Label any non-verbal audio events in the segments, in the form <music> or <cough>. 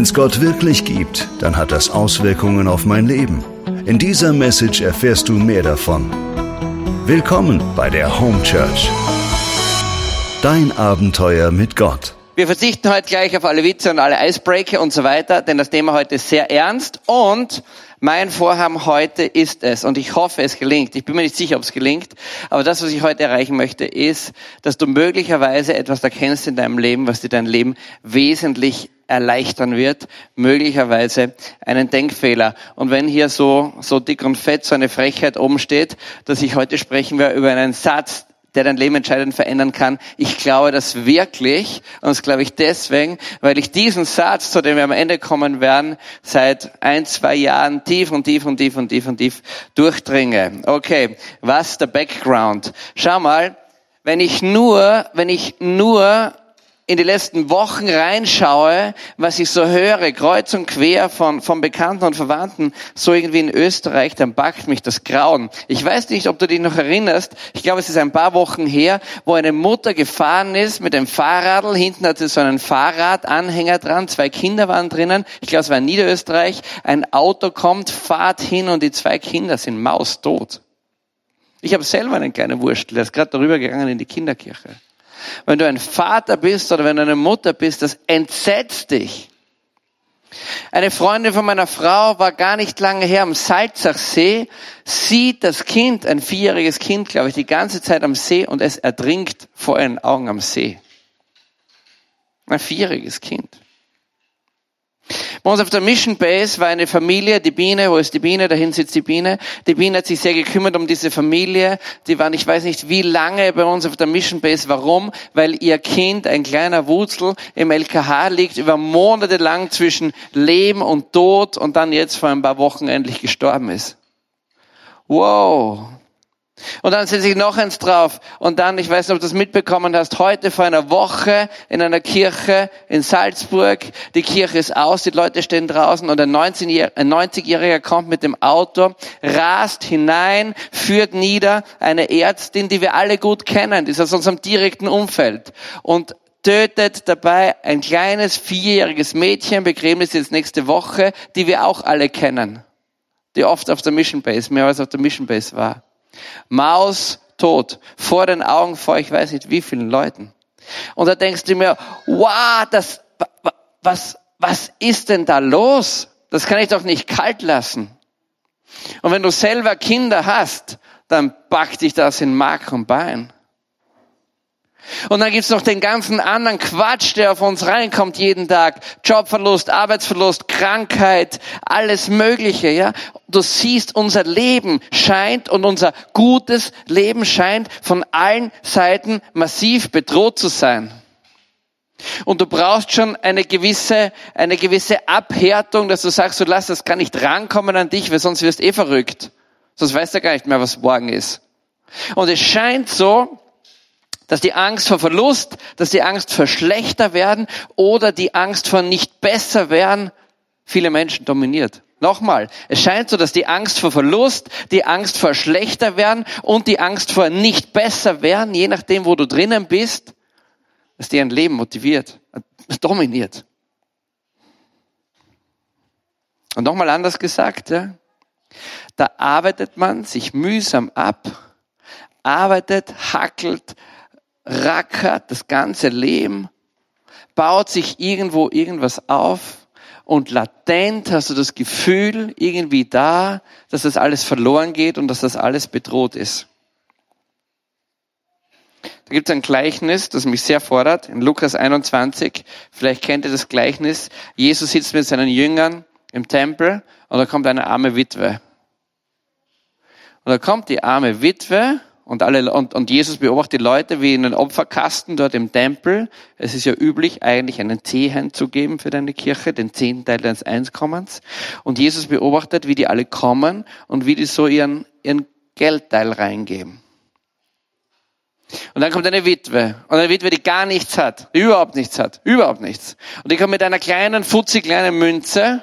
Wenn es Gott wirklich gibt, dann hat das Auswirkungen auf mein Leben. In dieser Message erfährst du mehr davon. Willkommen bei der Home Church. Dein Abenteuer mit Gott. Wir verzichten heute gleich auf alle Witze und alle Icebreaker und so weiter, denn das Thema heute ist sehr ernst und mein Vorhaben heute ist es, und ich hoffe, es gelingt. Ich bin mir nicht sicher, ob es gelingt, aber das, was ich heute erreichen möchte, ist, dass du möglicherweise etwas erkennst in deinem Leben, was dir dein Leben wesentlich erleichtern wird, möglicherweise einen Denkfehler. Und wenn hier so, so dick und fett so eine Frechheit oben steht, dass ich heute sprechen werde über einen Satz, der dein Leben entscheidend verändern kann. Ich glaube das wirklich und das glaube ich deswegen, weil ich diesen Satz, zu dem wir am Ende kommen werden, seit ein, zwei Jahren tief und tief und tief und tief und tief durchdringe. Okay, was der Background? Schau mal, wenn ich nur, wenn ich nur in die letzten Wochen reinschaue, was ich so höre, kreuz und quer von, von Bekannten und Verwandten, so irgendwie in Österreich, dann packt mich das Grauen. Ich weiß nicht, ob du dich noch erinnerst, ich glaube, es ist ein paar Wochen her, wo eine Mutter gefahren ist mit dem Fahrradl, hinten hatte so einen Fahrradanhänger dran, zwei Kinder waren drinnen, ich glaube, es war in Niederösterreich, ein Auto kommt, fahrt hin und die zwei Kinder sind maustot. Ich habe selber einen kleinen Wurstel, der ist gerade darüber gegangen in die Kinderkirche. Wenn du ein Vater bist oder wenn du eine Mutter bist, das entsetzt dich. Eine Freundin von meiner Frau war gar nicht lange her am Salzachsee, sieht das Kind, ein vierjähriges Kind, glaube ich, die ganze Zeit am See und es ertrinkt vor ihren Augen am See. Ein vierjähriges Kind. Bei uns auf der Mission Base war eine Familie, die Biene, wo ist die Biene? Dahin sitzt die Biene. Die Biene hat sich sehr gekümmert um diese Familie. Die waren, ich weiß nicht wie lange bei uns auf der Mission Base. Warum? Weil ihr Kind, ein kleiner Wurzel, im LKH liegt, über Monate lang zwischen Leben und Tod und dann jetzt vor ein paar Wochen endlich gestorben ist. Wow. Und dann setze ich noch eins drauf. Und dann, ich weiß nicht, ob du das mitbekommen hast, heute vor einer Woche in einer Kirche in Salzburg. Die Kirche ist aus, die Leute stehen draußen und ein 90-Jähriger kommt mit dem Auto, rast hinein, führt nieder eine Ärztin, die wir alle gut kennen, die ist aus unserem direkten Umfeld. Und tötet dabei ein kleines vierjähriges Mädchen, Begräbnis jetzt nächste Woche, die wir auch alle kennen, die oft auf der Mission Base, mehr als auf der Mission Base war. Maus tot, vor den Augen vor ich weiß nicht wie vielen Leuten. Und da denkst du mir, wow, das, was, was ist denn da los? Das kann ich doch nicht kalt lassen. Und wenn du selber Kinder hast, dann packt dich das in Mark und Bein. Und dann gibt's noch den ganzen anderen Quatsch, der auf uns reinkommt jeden Tag. Jobverlust, Arbeitsverlust, Krankheit, alles Mögliche, ja. Du siehst, unser Leben scheint und unser gutes Leben scheint von allen Seiten massiv bedroht zu sein. Und du brauchst schon eine gewisse, eine gewisse Abhärtung, dass du sagst, du lass, das kann nicht rankommen an dich, weil sonst wirst du eh verrückt. Sonst weißt du gar nicht mehr, was morgen ist. Und es scheint so, dass die Angst vor Verlust, dass die Angst vor schlechter werden oder die Angst vor nicht besser werden viele Menschen dominiert. Nochmal, es scheint so, dass die Angst vor Verlust, die Angst vor schlechter werden und die Angst vor nicht besser werden, je nachdem, wo du drinnen bist, dass die ein Leben motiviert, dominiert. Und nochmal anders gesagt, ja, da arbeitet man sich mühsam ab, arbeitet, hackelt, rackert das ganze Leben, baut sich irgendwo irgendwas auf und latent hast du das Gefühl irgendwie da, dass das alles verloren geht und dass das alles bedroht ist. Da gibt es ein Gleichnis, das mich sehr fordert, in Lukas 21. Vielleicht kennt ihr das Gleichnis. Jesus sitzt mit seinen Jüngern im Tempel und da kommt eine arme Witwe. Und da kommt die arme Witwe und, alle, und, und Jesus beobachtet Leute wie in den Opferkasten dort im Tempel. Es ist ja üblich, eigentlich einen Zehen zu geben für deine Kirche, den zehnten Teil deines Einkommens. Und Jesus beobachtet, wie die alle kommen und wie die so ihren, ihren Geldteil reingeben. Und dann kommt eine Witwe. Und eine Witwe, die gar nichts hat. Die überhaupt nichts hat. Überhaupt nichts. Und die kommt mit einer kleinen, futzi kleinen Münze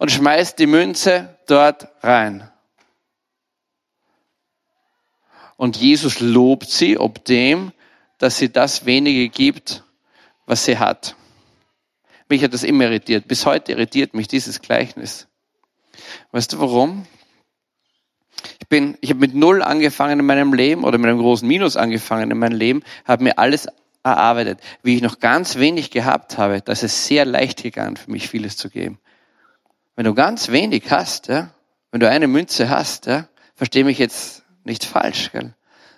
und schmeißt die Münze dort rein. Und Jesus lobt sie, ob dem, dass sie das wenige gibt, was sie hat. Mich hat das immer irritiert. Bis heute irritiert mich dieses Gleichnis. Weißt du warum? Ich bin, ich habe mit Null angefangen in meinem Leben oder mit einem großen Minus angefangen in meinem Leben, habe mir alles erarbeitet. Wie ich noch ganz wenig gehabt habe, das ist sehr leicht gegangen für mich, vieles zu geben. Wenn du ganz wenig hast, ja, wenn du eine Münze hast, ja, verstehe mich jetzt nicht falsch, gell?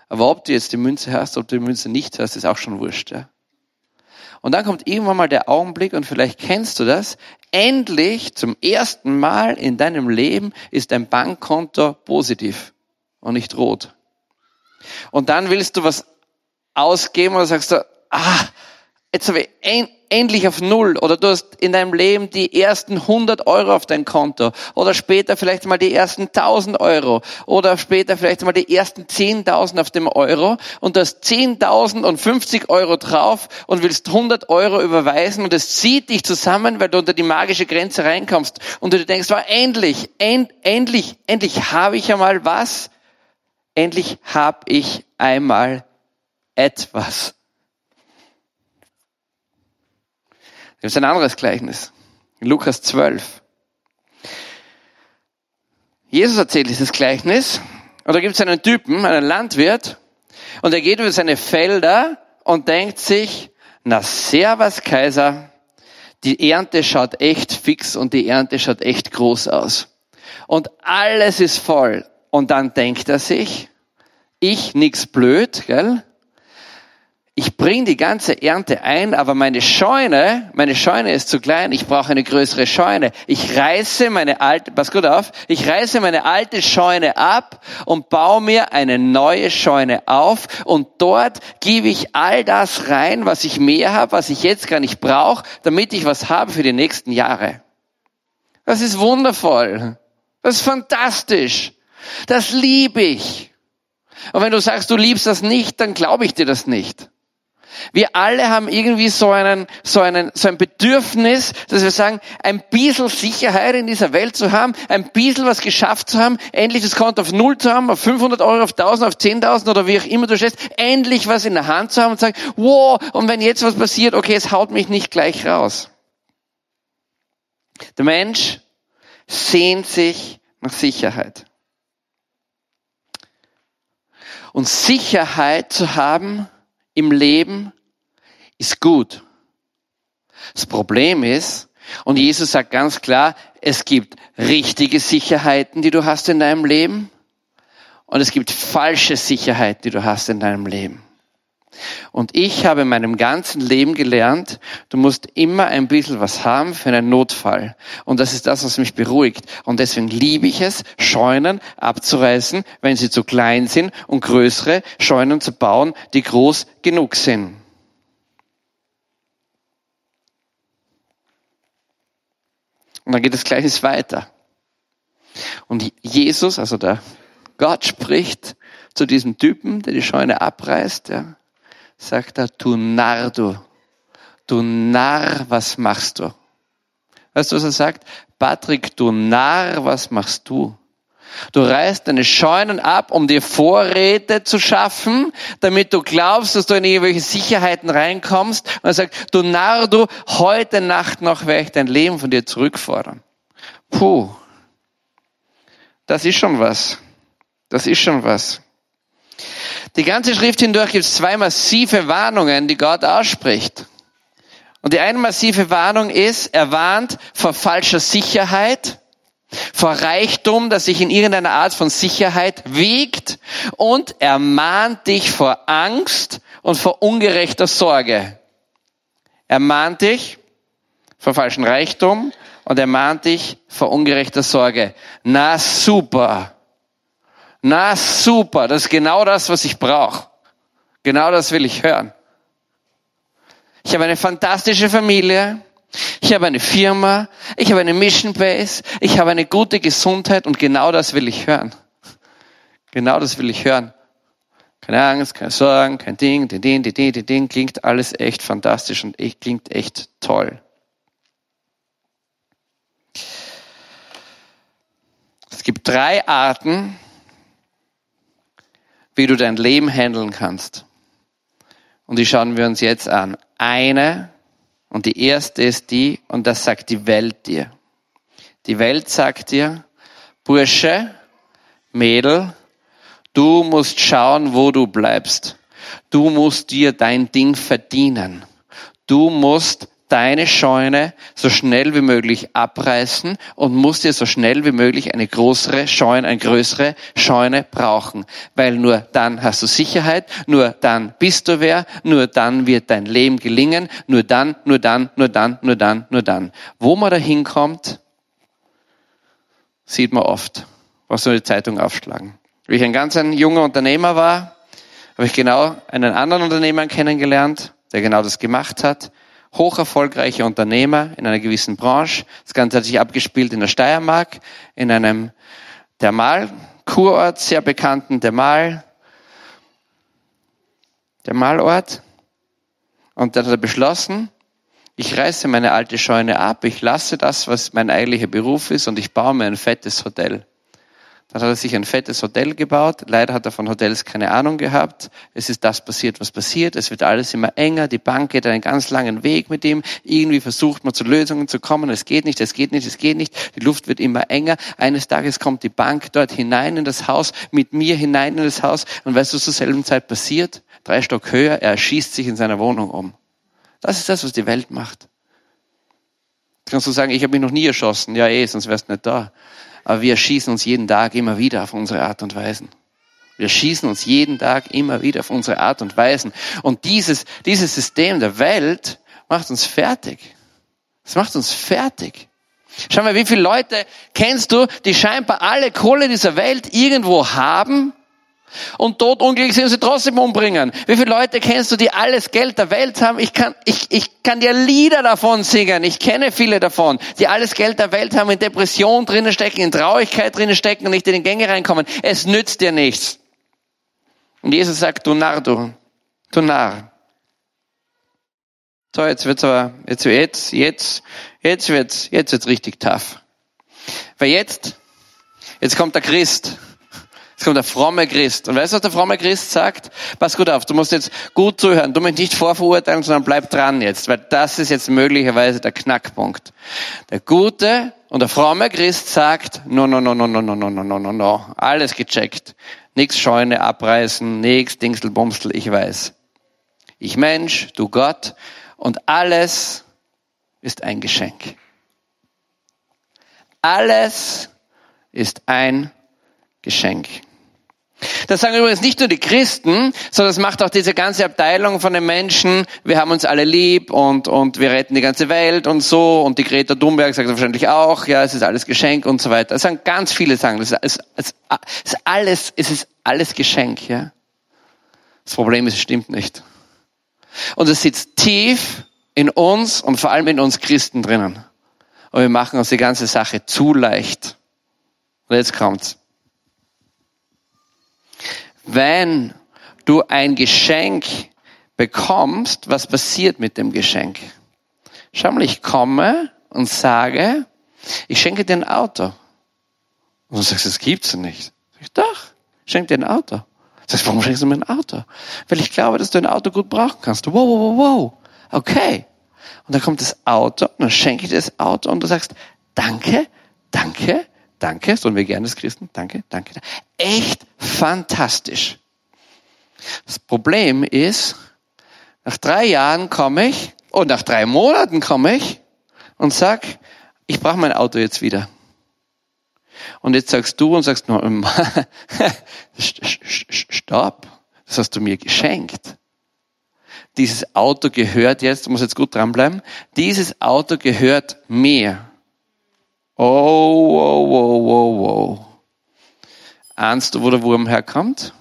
aber ob du jetzt die Münze hast, ob du die Münze nicht hast, ist auch schon wurscht. Ja? Und dann kommt irgendwann mal der Augenblick, und vielleicht kennst du das, endlich zum ersten Mal in deinem Leben ist dein Bankkonto positiv und nicht rot. Und dann willst du was ausgeben oder sagst du, ah, jetzt habe ich ein, endlich auf Null. Oder du hast in deinem Leben die ersten 100 Euro auf dein Konto. Oder später vielleicht mal die ersten 1000 Euro. Oder später vielleicht mal die ersten 10.000 auf dem Euro. Und du hast 10.000 und 50 Euro drauf und willst 100 Euro überweisen. Und es zieht dich zusammen, weil du unter die magische Grenze reinkommst. Und du denkst, war endlich, end, endlich, endlich habe ich einmal was, endlich habe ich einmal etwas. Das ist ein anderes Gleichnis. Lukas 12. Jesus erzählt dieses Gleichnis. Und da gibt es einen Typen, einen Landwirt, und er geht über seine Felder und denkt sich, na servus Kaiser, die Ernte schaut echt fix und die Ernte schaut echt groß aus. Und alles ist voll. Und dann denkt er sich, ich nix blöd, gell? Ich bringe die ganze Ernte ein, aber meine Scheune, meine Scheune ist zu klein, ich brauche eine größere Scheune. Ich reiße meine alte, pass gut auf, ich reiße meine alte Scheune ab und baue mir eine neue Scheune auf und dort gebe ich all das rein, was ich mehr habe, was ich jetzt gar nicht brauche, damit ich was habe für die nächsten Jahre. Das ist wundervoll. Das ist fantastisch. Das liebe ich. Und wenn du sagst, du liebst das nicht, dann glaube ich dir das nicht. Wir alle haben irgendwie so einen, so einen, so ein Bedürfnis, dass wir sagen, ein bisschen Sicherheit in dieser Welt zu haben, ein bisschen was geschafft zu haben, endlich das Konto auf Null zu haben, auf 500 Euro, auf 1000, auf 10.000 oder wie auch immer du stellst, endlich was in der Hand zu haben und sagen, wow, und wenn jetzt was passiert, okay, es haut mich nicht gleich raus. Der Mensch sehnt sich nach Sicherheit. Und Sicherheit zu haben, im Leben ist gut. Das Problem ist, und Jesus sagt ganz klar, es gibt richtige Sicherheiten, die du hast in deinem Leben, und es gibt falsche Sicherheiten, die du hast in deinem Leben. Und ich habe in meinem ganzen Leben gelernt, du musst immer ein bisschen was haben für einen Notfall. Und das ist das, was mich beruhigt. Und deswegen liebe ich es, Scheunen abzureißen, wenn sie zu klein sind und größere Scheunen zu bauen, die groß genug sind. Und dann geht es gleich weiter. Und Jesus, also der Gott spricht zu diesem Typen, der die Scheune abreißt, ja, sagt er, du Narr, du. Du Narr, was machst du? Weißt du, was er sagt? Patrick, du Narr, was machst du? Du reißt deine Scheunen ab, um dir Vorräte zu schaffen, damit du glaubst, dass du in irgendwelche Sicherheiten reinkommst. Und er sagt, du Narr, du, heute Nacht noch werde ich dein Leben von dir zurückfordern. Puh. Das ist schon was. Das ist schon was. Die ganze Schrift hindurch gibt es zwei massive Warnungen, die Gott ausspricht. Und die eine massive Warnung ist, er warnt vor falscher Sicherheit, vor Reichtum, das sich in irgendeiner Art von Sicherheit wiegt und er mahnt dich vor Angst und vor ungerechter Sorge. Er mahnt dich vor falschem Reichtum und er mahnt dich vor ungerechter Sorge. Na super. Na super, das ist genau das, was ich brauche. Genau das will ich hören. Ich habe eine fantastische Familie. Ich habe eine Firma. Ich habe eine Mission Base. Ich habe eine gute Gesundheit und genau das will ich hören. Genau das will ich hören. Keine Angst, keine Sorgen, kein Ding, Ding, Ding, Ding, Ding, Ding. Klingt alles echt fantastisch und echt, klingt echt toll. Es gibt drei Arten, wie du dein Leben handeln kannst. Und die schauen wir uns jetzt an. Eine Und die erste ist die, und das sagt die Welt dir. Die Welt sagt dir, Bursche, Mädel, du musst schauen, wo du bleibst. Du musst dir dein Ding verdienen. Du musst deine Scheune so schnell wie möglich abreißen und musst dir so schnell wie möglich eine größere Scheune, eine größere Scheune brauchen. Weil nur dann hast du Sicherheit, nur dann bist du wer, nur dann wird dein Leben gelingen, nur dann, nur dann, nur dann, nur dann, nur dann. Wo man da hinkommt, sieht man oft. Was nur die Zeitung aufschlagen. Wie ich ein ganz ein junger Unternehmer war, habe ich genau einen anderen Unternehmer kennengelernt, der genau das gemacht hat hoch erfolgreiche Unternehmer in einer gewissen Branche. Das Ganze hat sich abgespielt in der Steiermark, in einem Thermalkurort, sehr bekannten Thermal, Thermalort. Und dann hat er beschlossen, ich reiße meine alte Scheune ab, ich lasse das, was mein eigentlicher Beruf ist, und ich baue mir ein fettes Hotel. Dann hat er sich ein fettes Hotel gebaut. Leider hat er von Hotels keine Ahnung gehabt. Es ist das passiert, was passiert. Es wird alles immer enger. Die Bank geht einen ganz langen Weg mit ihm. Irgendwie versucht man zu Lösungen zu kommen. Es geht nicht, es geht nicht, es geht nicht. Die Luft wird immer enger. Eines Tages kommt die Bank dort hinein in das Haus, mit mir hinein in das Haus. Und weißt du, zur selben Zeit passiert? Drei Stock höher, er schießt sich in seiner Wohnung um. Das ist das, was die Welt macht. Kannst du sagen, ich habe mich noch nie erschossen. Ja, eh, sonst wärst du nicht da aber wir schießen uns jeden Tag immer wieder auf unsere Art und Weisen. Wir schießen uns jeden Tag immer wieder auf unsere Art und Weisen. Und dieses, dieses System der Welt macht uns fertig. Es macht uns fertig. Schau mal, wie viele Leute kennst du, die scheinbar alle Kohle dieser Welt irgendwo haben und totunglücklich sind sie trotzdem umbringen. Wie viele Leute kennst du, die alles Geld der Welt haben? Ich kann, ich, ich kann dir Lieder davon singen. Ich kenne viele davon, die alles Geld der Welt haben, in Depression drinnen stecken, in Traurigkeit drinnen stecken und nicht in den Gänge reinkommen. Es nützt dir nichts. Und Jesus sagt, du Narr, du, du Narr. So, jetzt wird's aber, jetzt, jetzt, jetzt, jetzt wird's, jetzt wird's richtig tough. Weil jetzt, jetzt kommt der Christ es kommt der fromme Christ. Und weißt du, was der fromme Christ sagt? Pass gut auf, du musst jetzt gut zuhören. Du musst nicht vorverurteilen, sondern bleib dran jetzt, weil das ist jetzt möglicherweise der Knackpunkt. Der gute und der fromme Christ sagt, no, no, no, no, no, no, no, no, no, no, no. Alles gecheckt. Nix Scheune abreißen, nix Dingselbumsel, ich weiß. Ich Mensch, du Gott und alles ist ein Geschenk. Alles ist ein Geschenk. Das sagen übrigens nicht nur die Christen, sondern das macht auch diese ganze Abteilung von den Menschen. Wir haben uns alle lieb und, und wir retten die ganze Welt und so. Und die Greta Thunberg sagt wahrscheinlich auch, ja, es ist alles Geschenk und so weiter. Das sagen ganz viele sagen, das ist, es ist alles, es ist alles Geschenk, ja. Das Problem ist, es stimmt nicht. Und es sitzt tief in uns und vor allem in uns Christen drinnen. Und wir machen uns die ganze Sache zu leicht. Und jetzt kommt's wenn du ein Geschenk bekommst, was passiert mit dem Geschenk? Schau mal, ich komme und sage, ich schenke dir ein Auto. Und du sagst, das gibt's nicht. Ich, doch, ich schenke dir ein Auto. Sagst, warum schenkst du mir ein Auto? Weil ich glaube, dass du ein Auto gut brauchen kannst. Wow, wow, wow, wow. Okay. Und dann kommt das Auto, und dann schenke ich dir das Auto und du sagst, danke, danke, Danke, so wir gerne das Christen. Danke, danke. Echt fantastisch. Das Problem ist, nach drei Jahren komme ich und nach drei Monaten komme ich und sag, ich brauche mein Auto jetzt wieder. Und jetzt sagst du und sagst <laughs> stopp, das hast du mir geschenkt. Dieses Auto gehört jetzt, du musst jetzt gut dranbleiben, dieses Auto gehört mir. Oh, wow, wow, wow, wow. Ahnst du, wo der Wurm herkommt?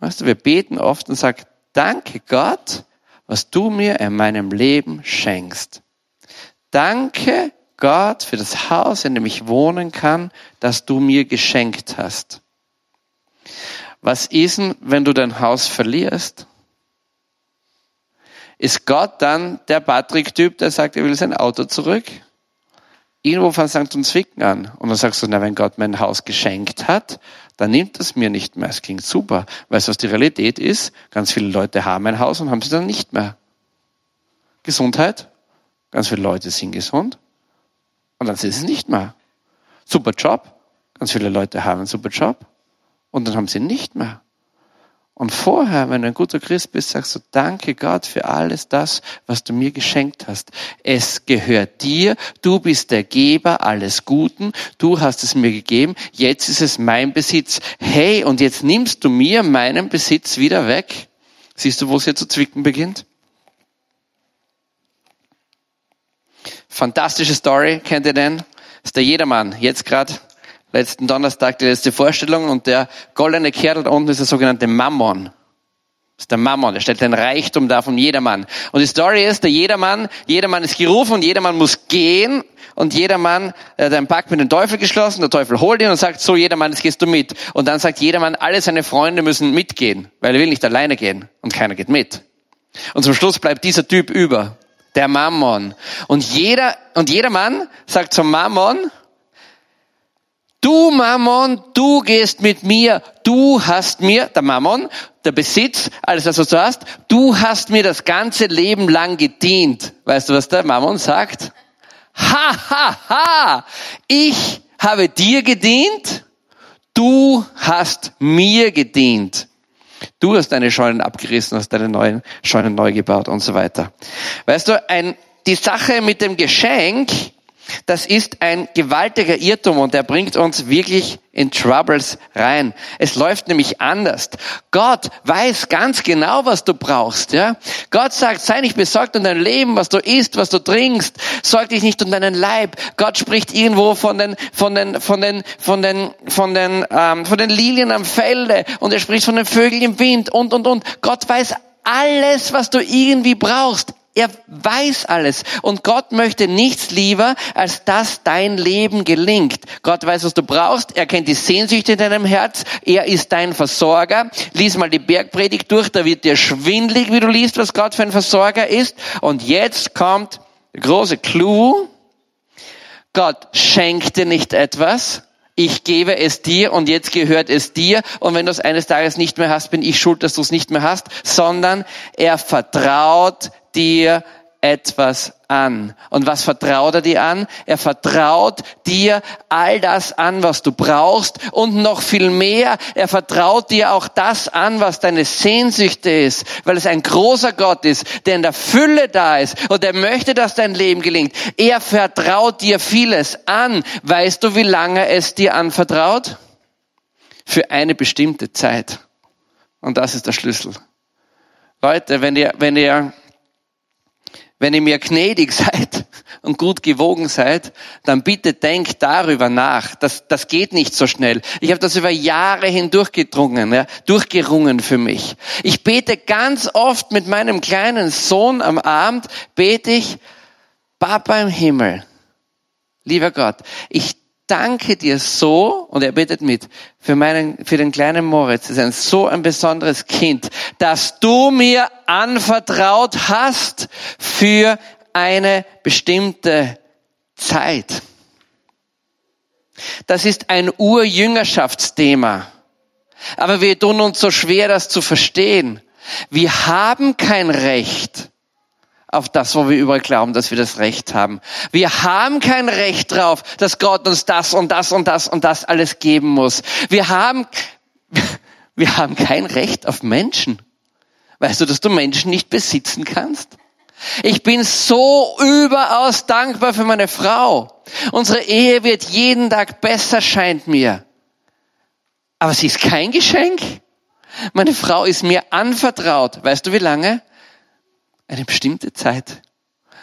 Weißt du, wir beten oft und sagen, danke Gott, was du mir in meinem Leben schenkst. Danke Gott für das Haus, in dem ich wohnen kann, das du mir geschenkt hast. Was ist denn, wenn du dein Haus verlierst? Ist Gott dann der Patrick-Typ, der sagt, er will sein Auto zurück? Irgendwo fängt es uns Zwicken an. Und dann sagst du, na, wenn Gott mein Haus geschenkt hat, dann nimmt es mir nicht mehr. Es klingt super. Weißt du, was die Realität ist? Ganz viele Leute haben ein Haus und haben es dann nicht mehr. Gesundheit. Ganz viele Leute sind gesund. Und dann sind sie nicht mehr. Super Job. Ganz viele Leute haben einen super Job. Und dann haben sie nicht mehr. Und vorher, wenn du ein guter Christ bist, sagst du, danke Gott für alles das, was du mir geschenkt hast. Es gehört dir, du bist der Geber alles Guten, du hast es mir gegeben, jetzt ist es mein Besitz. Hey, und jetzt nimmst du mir meinen Besitz wieder weg. Siehst du, wo es hier zu zwicken beginnt? Fantastische Story, kennt ihr den? Das ist der Jedermann, jetzt gerade letzten Donnerstag die letzte Vorstellung und der goldene Kerl da unten ist der sogenannte Mammon. Das ist der Mammon, der stellt den Reichtum dar von jedermann. Und die Story ist, der jedermann, jedermann ist gerufen und jedermann muss gehen und jedermann er hat einen Pakt mit dem Teufel geschlossen, der Teufel holt ihn und sagt, so jedermann, jetzt gehst du mit. Und dann sagt jedermann, alle seine Freunde müssen mitgehen, weil er will nicht alleine gehen und keiner geht mit. Und zum Schluss bleibt dieser Typ über, der Mammon. Und jeder, und jedermann sagt zum Mammon, Du Mammon, du gehst mit mir, du hast mir, der Mammon, der Besitz, alles was du hast, du hast mir das ganze Leben lang gedient. Weißt du, was der Mammon sagt? Ha, ha, ha, ich habe dir gedient, du hast mir gedient. Du hast deine Scheunen abgerissen, hast deine neuen Scheunen neu gebaut und so weiter. Weißt du, ein, die Sache mit dem Geschenk das ist ein gewaltiger Irrtum und der bringt uns wirklich in Troubles rein. Es läuft nämlich anders. Gott weiß ganz genau, was du brauchst, ja. Gott sagt, sei nicht besorgt um dein Leben, was du isst, was du trinkst. Sorg dich nicht um deinen Leib. Gott spricht irgendwo von den, von den, von den, von den, von den, ähm, von den Lilien am Felde und er spricht von den Vögeln im Wind und, und, und. Gott weiß alles, was du irgendwie brauchst. Er weiß alles. Und Gott möchte nichts lieber, als dass dein Leben gelingt. Gott weiß, was du brauchst. Er kennt die Sehnsüchte in deinem Herz. Er ist dein Versorger. Lies mal die Bergpredigt durch. Da wird dir schwindlig, wie du liest, was Gott für ein Versorger ist. Und jetzt kommt der große Clou. Gott schenkt dir nicht etwas. Ich gebe es dir und jetzt gehört es dir. Und wenn du es eines Tages nicht mehr hast, bin ich schuld, dass du es nicht mehr hast. Sondern er vertraut dir etwas an. Und was vertraut er dir an? Er vertraut dir all das an, was du brauchst und noch viel mehr. Er vertraut dir auch das an, was deine Sehnsüchte ist, weil es ein großer Gott ist, der in der Fülle da ist und er möchte, dass dein Leben gelingt. Er vertraut dir vieles an. Weißt du, wie lange es dir anvertraut? Für eine bestimmte Zeit. Und das ist der Schlüssel. Leute, wenn ihr, wenn ihr wenn ihr mir gnädig <laughs> seid und gut gewogen seid, dann bitte denkt darüber nach. Das, das geht nicht so schnell. Ich habe das über Jahre hindurch gedrungen, ja, durchgerungen für mich. Ich bete ganz oft mit meinem kleinen Sohn am Abend, bete ich, Papa im Himmel, lieber Gott, ich danke dir so, und er betet mit, für meinen, für den kleinen Moritz, das ist ein so ein besonderes Kind, dass du mir anvertraut hast für eine bestimmte Zeit. Das ist ein Urjüngerschaftsthema. Aber wir tun uns so schwer, das zu verstehen. Wir haben kein Recht, auf das, wo wir überall glauben, dass wir das Recht haben. Wir haben kein Recht drauf, dass Gott uns das und das und das und das alles geben muss. Wir haben, <laughs> wir haben kein Recht auf Menschen. Weißt du, dass du Menschen nicht besitzen kannst? Ich bin so überaus dankbar für meine Frau. Unsere Ehe wird jeden Tag besser, scheint mir. Aber sie ist kein Geschenk. Meine Frau ist mir anvertraut. Weißt du wie lange? Eine bestimmte Zeit.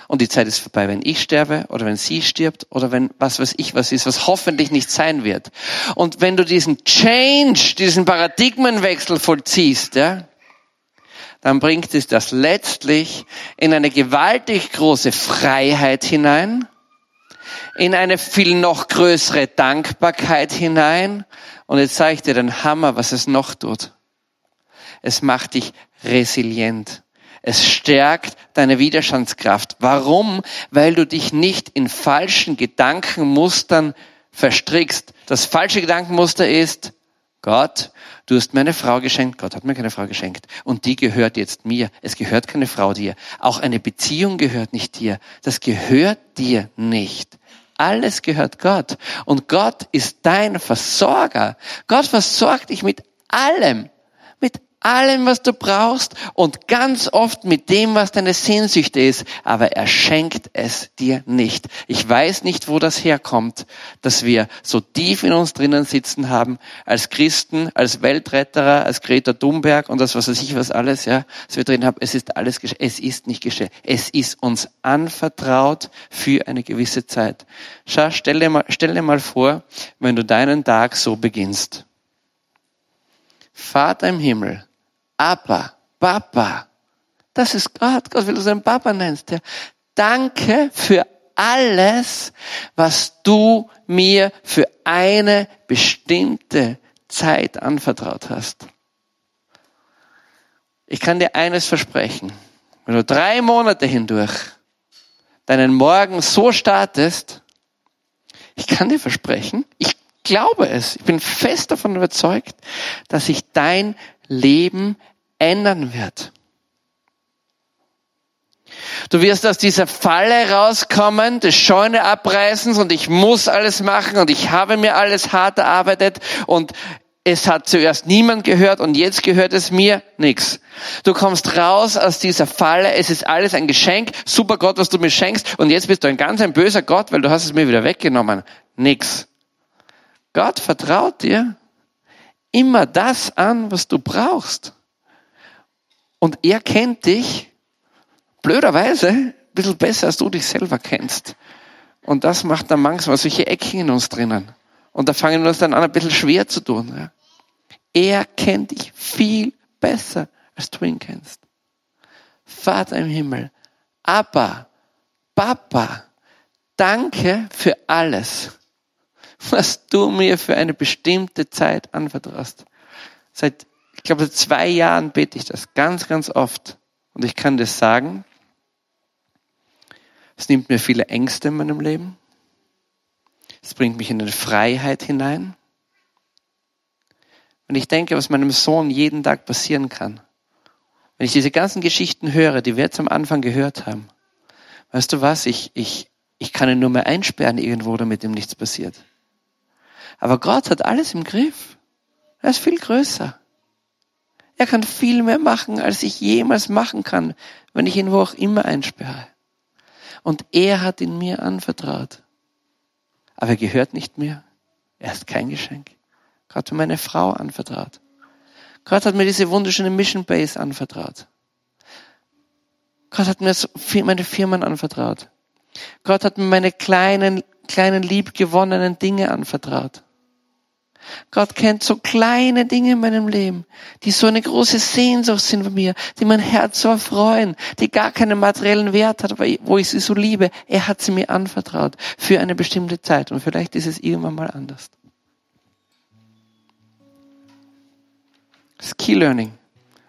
Und die Zeit ist vorbei, wenn ich sterbe oder wenn sie stirbt oder wenn was weiß ich was ist, was hoffentlich nicht sein wird. Und wenn du diesen Change, diesen Paradigmenwechsel vollziehst, ja, dann bringt es das letztlich in eine gewaltig große Freiheit hinein, in eine viel noch größere Dankbarkeit hinein. Und jetzt zeige ich dir den Hammer, was es noch tut. Es macht dich resilient. Es stärkt deine Widerstandskraft. Warum? Weil du dich nicht in falschen Gedankenmustern verstrickst. Das falsche Gedankenmuster ist, Gott, du hast mir eine Frau geschenkt, Gott hat mir keine Frau geschenkt. Und die gehört jetzt mir. Es gehört keine Frau dir. Auch eine Beziehung gehört nicht dir. Das gehört dir nicht. Alles gehört Gott. Und Gott ist dein Versorger. Gott versorgt dich mit allem allem, was du brauchst und ganz oft mit dem, was deine Sehnsucht ist, aber er schenkt es dir nicht. Ich weiß nicht, wo das herkommt, dass wir so tief in uns drinnen sitzen haben, als Christen, als Weltretterer, als Greta Thunberg und das, was weiß ich was alles, ja, was wir drin haben, es ist alles geschehen. Es ist nicht geschehen. Es ist uns anvertraut für eine gewisse Zeit. Schau, stell dir mal, stell dir mal vor, wenn du deinen Tag so beginnst. Vater im Himmel, Abba, Papa. Das ist Gott. Gott will du seinen Papa nennst. Ja. Danke für alles, was du mir für eine bestimmte Zeit anvertraut hast. Ich kann dir eines versprechen. Wenn du drei Monate hindurch deinen Morgen so startest, ich kann dir versprechen, ich glaube es, ich bin fest davon überzeugt, dass sich dein Leben ändern wird. Du wirst aus dieser Falle rauskommen, des Scheune abreißens und ich muss alles machen und ich habe mir alles hart erarbeitet und es hat zuerst niemand gehört und jetzt gehört es mir nix. Du kommst raus aus dieser Falle, es ist alles ein Geschenk, super Gott, was du mir schenkst und jetzt bist du ein ganz ein böser Gott, weil du hast es mir wieder weggenommen. Nix. Gott vertraut dir immer das an, was du brauchst. Und er kennt dich blöderweise ein bisschen besser, als du dich selber kennst. Und das macht dann manchmal solche Ecken in uns drinnen. Und da fangen wir uns dann an, ein bisschen schwer zu tun. Ja. Er kennt dich viel besser, als du ihn kennst. Vater im Himmel, Abba, Papa, danke für alles, was du mir für eine bestimmte Zeit anvertraust. Seit ich glaube, seit zwei Jahren bete ich das ganz, ganz oft. Und ich kann das sagen. Es nimmt mir viele Ängste in meinem Leben. Es bringt mich in eine Freiheit hinein. Wenn ich denke, was meinem Sohn jeden Tag passieren kann, wenn ich diese ganzen Geschichten höre, die wir jetzt am Anfang gehört haben, weißt du was, ich, ich, ich kann ihn nur mehr einsperren irgendwo, damit ihm nichts passiert. Aber Gott hat alles im Griff. Er ist viel größer. Er kann viel mehr machen, als ich jemals machen kann, wenn ich ihn wo auch immer einsperre. Und er hat ihn mir anvertraut. Aber er gehört nicht mir. Er ist kein Geschenk. Gott hat mir meine Frau anvertraut. Gott hat mir diese wunderschöne Mission Base anvertraut. Gott hat mir meine Firmen anvertraut. Gott hat mir meine kleinen, kleinen liebgewonnenen Dinge anvertraut. Gott kennt so kleine Dinge in meinem Leben, die so eine große Sehnsucht sind von mir, die mein Herz so erfreuen, die gar keinen materiellen Wert hat, wo ich sie so liebe. Er hat sie mir anvertraut für eine bestimmte Zeit und vielleicht ist es irgendwann mal anders. Ski Learning.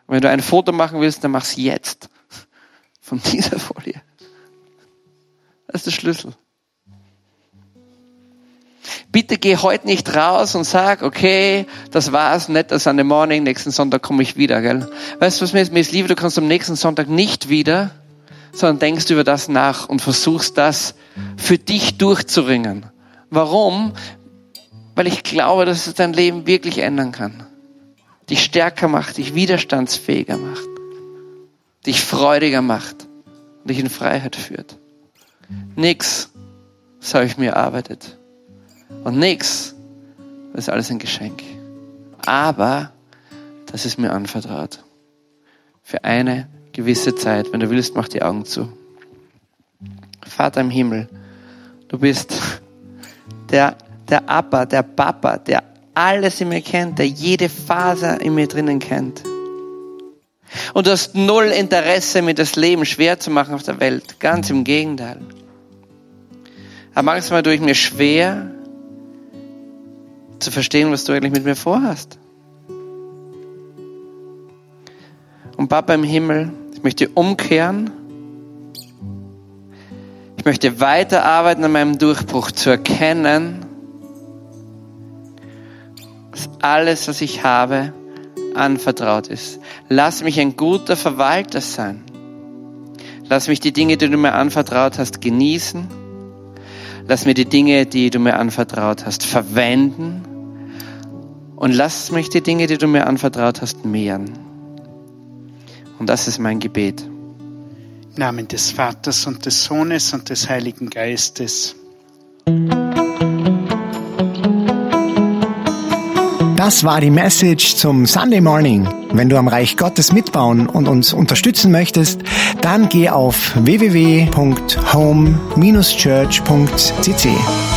wenn du ein Foto machen willst, dann mach's jetzt. Von dieser Folie. Das ist der Schlüssel. Bitte geh heute nicht raus und sag, okay, das war's, das Sunday Morning, nächsten Sonntag komme ich wieder, gell? Weißt du, was mir ist, mir ist lieber, du kannst am nächsten Sonntag nicht wieder, sondern denkst über das nach und versuchst das für dich durchzuringen. Warum? Weil ich glaube, dass es dein Leben wirklich ändern kann. Dich stärker macht, dich widerstandsfähiger macht, dich freudiger macht dich in Freiheit führt. Nix, das habe ich mir erarbeitet. Und nichts, das ist alles ein Geschenk. Aber das ist mir anvertraut. Für eine gewisse Zeit. Wenn du willst, mach die Augen zu. Vater im Himmel, du bist der, der Abba, der Papa, der alles in mir kennt, der jede Faser in mir drinnen kennt. Und du hast null Interesse, mir das Leben schwer zu machen auf der Welt. Ganz im Gegenteil. Aber manchmal tue ich mir schwer, zu verstehen, was du eigentlich mit mir vorhast. Und Papa im Himmel, ich möchte umkehren. Ich möchte weiterarbeiten an meinem Durchbruch zu erkennen, dass alles, was ich habe, anvertraut ist. Lass mich ein guter Verwalter sein. Lass mich die Dinge, die du mir anvertraut hast, genießen. Lass mir die Dinge, die du mir anvertraut hast, verwenden. Und lass mich die Dinge, die du mir anvertraut hast, mehren. Und das ist mein Gebet. Im Namen des Vaters und des Sohnes und des Heiligen Geistes. Das war die Message zum Sunday Morning. Wenn du am Reich Gottes mitbauen und uns unterstützen möchtest, dann geh auf www.home-church.cc.